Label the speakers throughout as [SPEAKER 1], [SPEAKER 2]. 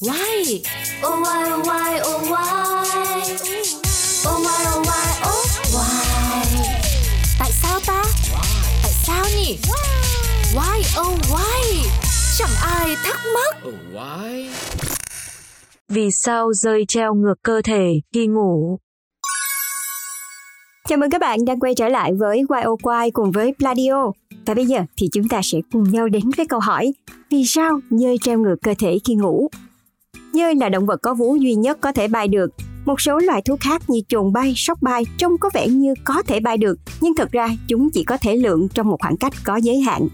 [SPEAKER 1] Why?
[SPEAKER 2] Oh why oh why oh why Oh why oh why oh why
[SPEAKER 1] Tại sao ta? Tại sao nhỉ? Why oh why? Chẳng ai thắc mắc.
[SPEAKER 3] Oh, why?
[SPEAKER 4] Vì sao rơi treo ngược cơ thể khi ngủ?
[SPEAKER 5] Chào mừng các bạn đang quay trở lại với YOY cùng với Pladio. Và bây giờ thì chúng ta sẽ cùng nhau đến với câu hỏi Vì sao dơi treo ngược cơ thể khi ngủ? Dơi là động vật có vú duy nhất có thể bay được. Một số loài thú khác như chuồn bay, sóc bay trông có vẻ như có thể bay được, nhưng thực ra chúng chỉ có thể lượn trong một khoảng cách có giới hạn.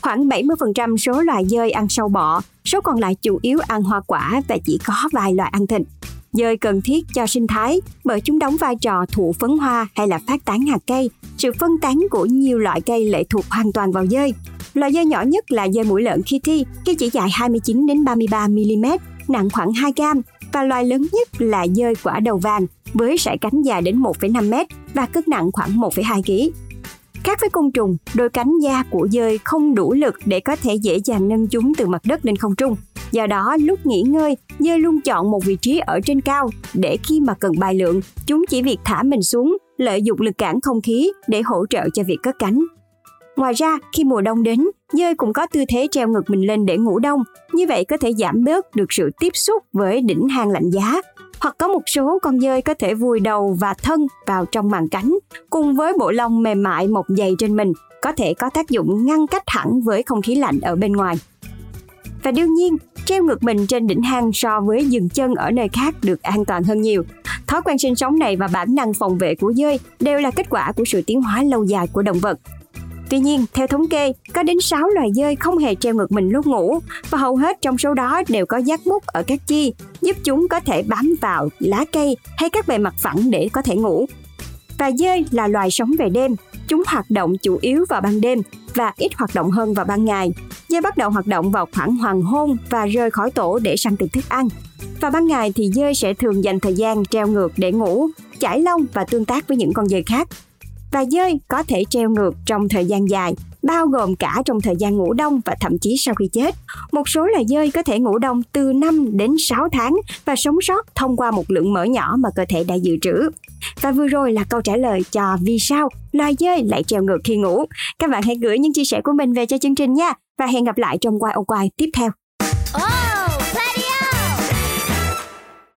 [SPEAKER 5] Khoảng 70% số loài dơi ăn sâu bọ, số còn lại chủ yếu ăn hoa quả và chỉ có vài loài ăn thịt. Dơi cần thiết cho sinh thái bởi chúng đóng vai trò thụ phấn hoa hay là phát tán hạt cây. Sự phân tán của nhiều loại cây lệ thuộc hoàn toàn vào dơi. Loại dơi nhỏ nhất là dơi mũi lợn Kitty, khi chỉ dài 29 đến 33 mm, nặng khoảng 2 gram và loài lớn nhất là dơi quả đầu vàng với sải cánh dài đến 1,5 m và cân nặng khoảng 1,2 kg. Khác với côn trùng, đôi cánh da của dơi không đủ lực để có thể dễ dàng nâng chúng từ mặt đất lên không trung. Do đó, lúc nghỉ ngơi, dơi luôn chọn một vị trí ở trên cao để khi mà cần bài lượng, chúng chỉ việc thả mình xuống, lợi dụng lực cản không khí để hỗ trợ cho việc cất cánh. Ngoài ra, khi mùa đông đến, dơi cũng có tư thế treo ngược mình lên để ngủ đông, như vậy có thể giảm bớt được sự tiếp xúc với đỉnh hang lạnh giá. Hoặc có một số con dơi có thể vùi đầu và thân vào trong màn cánh, cùng với bộ lông mềm mại mọc dày trên mình, có thể có tác dụng ngăn cách hẳn với không khí lạnh ở bên ngoài. Và đương nhiên, treo ngược mình trên đỉnh hang so với dừng chân ở nơi khác được an toàn hơn nhiều. Thói quen sinh sống này và bản năng phòng vệ của dơi đều là kết quả của sự tiến hóa lâu dài của động vật. Tuy nhiên, theo thống kê, có đến 6 loài dơi không hề treo ngược mình lúc ngủ và hầu hết trong số đó đều có giác mút ở các chi, giúp chúng có thể bám vào lá cây hay các bề mặt phẳng để có thể ngủ. Và dơi là loài sống về đêm, chúng hoạt động chủ yếu vào ban đêm và ít hoạt động hơn vào ban ngày. Dơi bắt đầu hoạt động vào khoảng hoàng hôn và rời khỏi tổ để săn tìm thức ăn. Vào ban ngày thì dơi sẽ thường dành thời gian treo ngược để ngủ, chải lông và tương tác với những con dơi khác. Và dơi có thể treo ngược trong thời gian dài, bao gồm cả trong thời gian ngủ đông và thậm chí sau khi chết. Một số loài dơi có thể ngủ đông từ 5 đến 6 tháng và sống sót thông qua một lượng mỡ nhỏ mà cơ thể đã dự trữ. Và vừa rồi là câu trả lời cho vì sao loài dơi lại treo ngược khi ngủ. Các bạn hãy gửi những chia sẻ của mình về cho chương trình nha, và hẹn gặp lại trong quay ô quay tiếp theo.